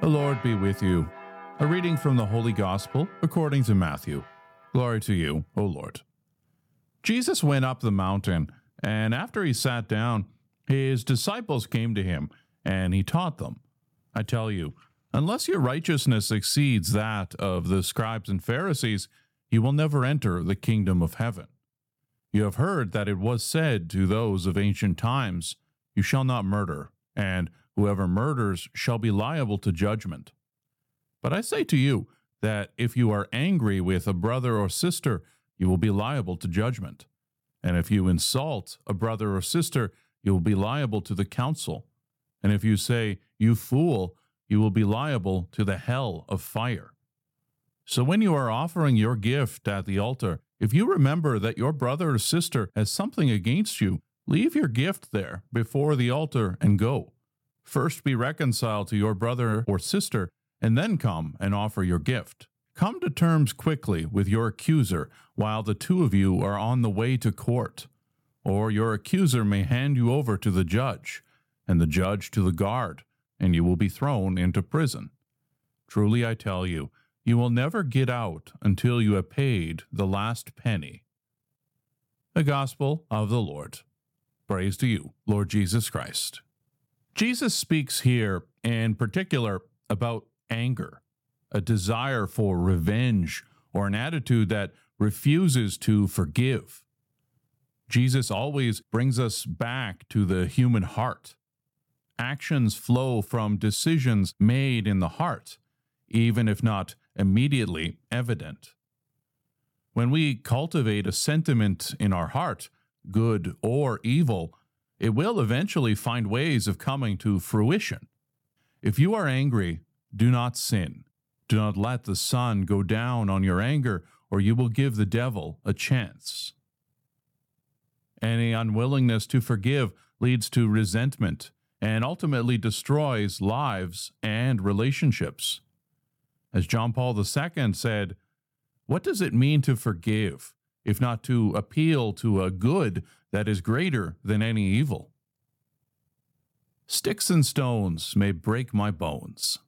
The Lord be with you. A reading from the Holy Gospel according to Matthew. Glory to you, O Lord. Jesus went up the mountain, and after he sat down, his disciples came to him, and he taught them. I tell you, unless your righteousness exceeds that of the scribes and Pharisees, you will never enter the kingdom of heaven. You have heard that it was said to those of ancient times, You shall not murder, and whoever murders shall be liable to judgment. But I say to you that if you are angry with a brother or sister, you will be liable to judgment. And if you insult a brother or sister, you will be liable to the council. And if you say, You fool, you will be liable to the hell of fire. So when you are offering your gift at the altar, if you remember that your brother or sister has something against you, leave your gift there before the altar and go. First be reconciled to your brother or sister, and then come and offer your gift. Come to terms quickly with your accuser while the two of you are on the way to court. Or your accuser may hand you over to the judge, and the judge to the guard, and you will be thrown into prison. Truly I tell you, you will never get out until you have paid the last penny. The Gospel of the Lord. Praise to you, Lord Jesus Christ. Jesus speaks here in particular about anger, a desire for revenge, or an attitude that refuses to forgive. Jesus always brings us back to the human heart. Actions flow from decisions made in the heart, even if not immediately evident. When we cultivate a sentiment in our heart, good or evil, it will eventually find ways of coming to fruition. If you are angry, do not sin. Do not let the sun go down on your anger, or you will give the devil a chance. Any unwillingness to forgive leads to resentment and ultimately destroys lives and relationships. As John Paul II said, What does it mean to forgive, if not to appeal to a good that is greater than any evil? Sticks and stones may break my bones.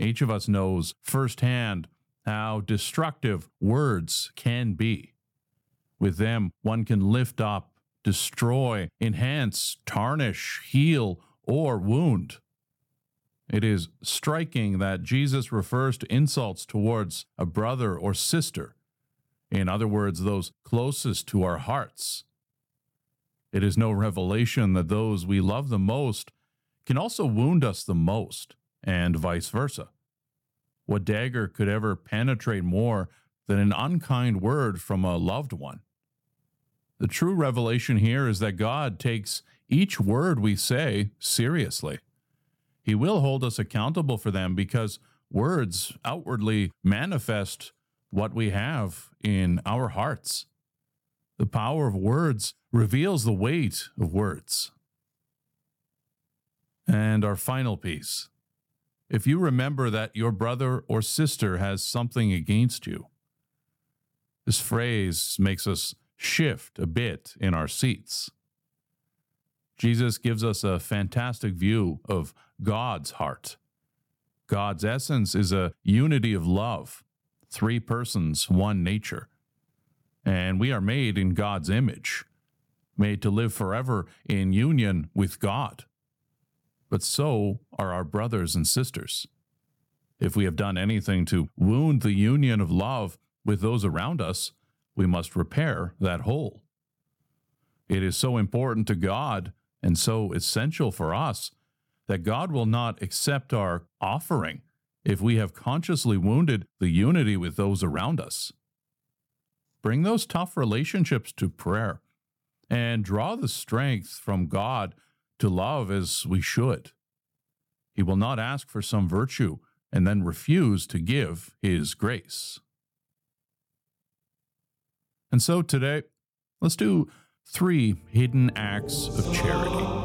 Each of us knows firsthand how destructive words can be. With them, one can lift up, destroy, enhance, tarnish, heal, or wound. It is striking that Jesus refers to insults towards a brother or sister, in other words, those closest to our hearts. It is no revelation that those we love the most can also wound us the most, and vice versa. What dagger could ever penetrate more than an unkind word from a loved one? The true revelation here is that God takes each word we say seriously. He will hold us accountable for them because words outwardly manifest what we have in our hearts. The power of words reveals the weight of words. And our final piece if you remember that your brother or sister has something against you, this phrase makes us shift a bit in our seats. Jesus gives us a fantastic view of God's heart. God's essence is a unity of love, three persons, one nature. And we are made in God's image, made to live forever in union with God. But so are our brothers and sisters. If we have done anything to wound the union of love with those around us, we must repair that hole. It is so important to God and so essential for us that God will not accept our offering if we have consciously wounded the unity with those around us. Bring those tough relationships to prayer and draw the strength from God to love as we should. He will not ask for some virtue and then refuse to give His grace. And so today, let's do three hidden acts of charity.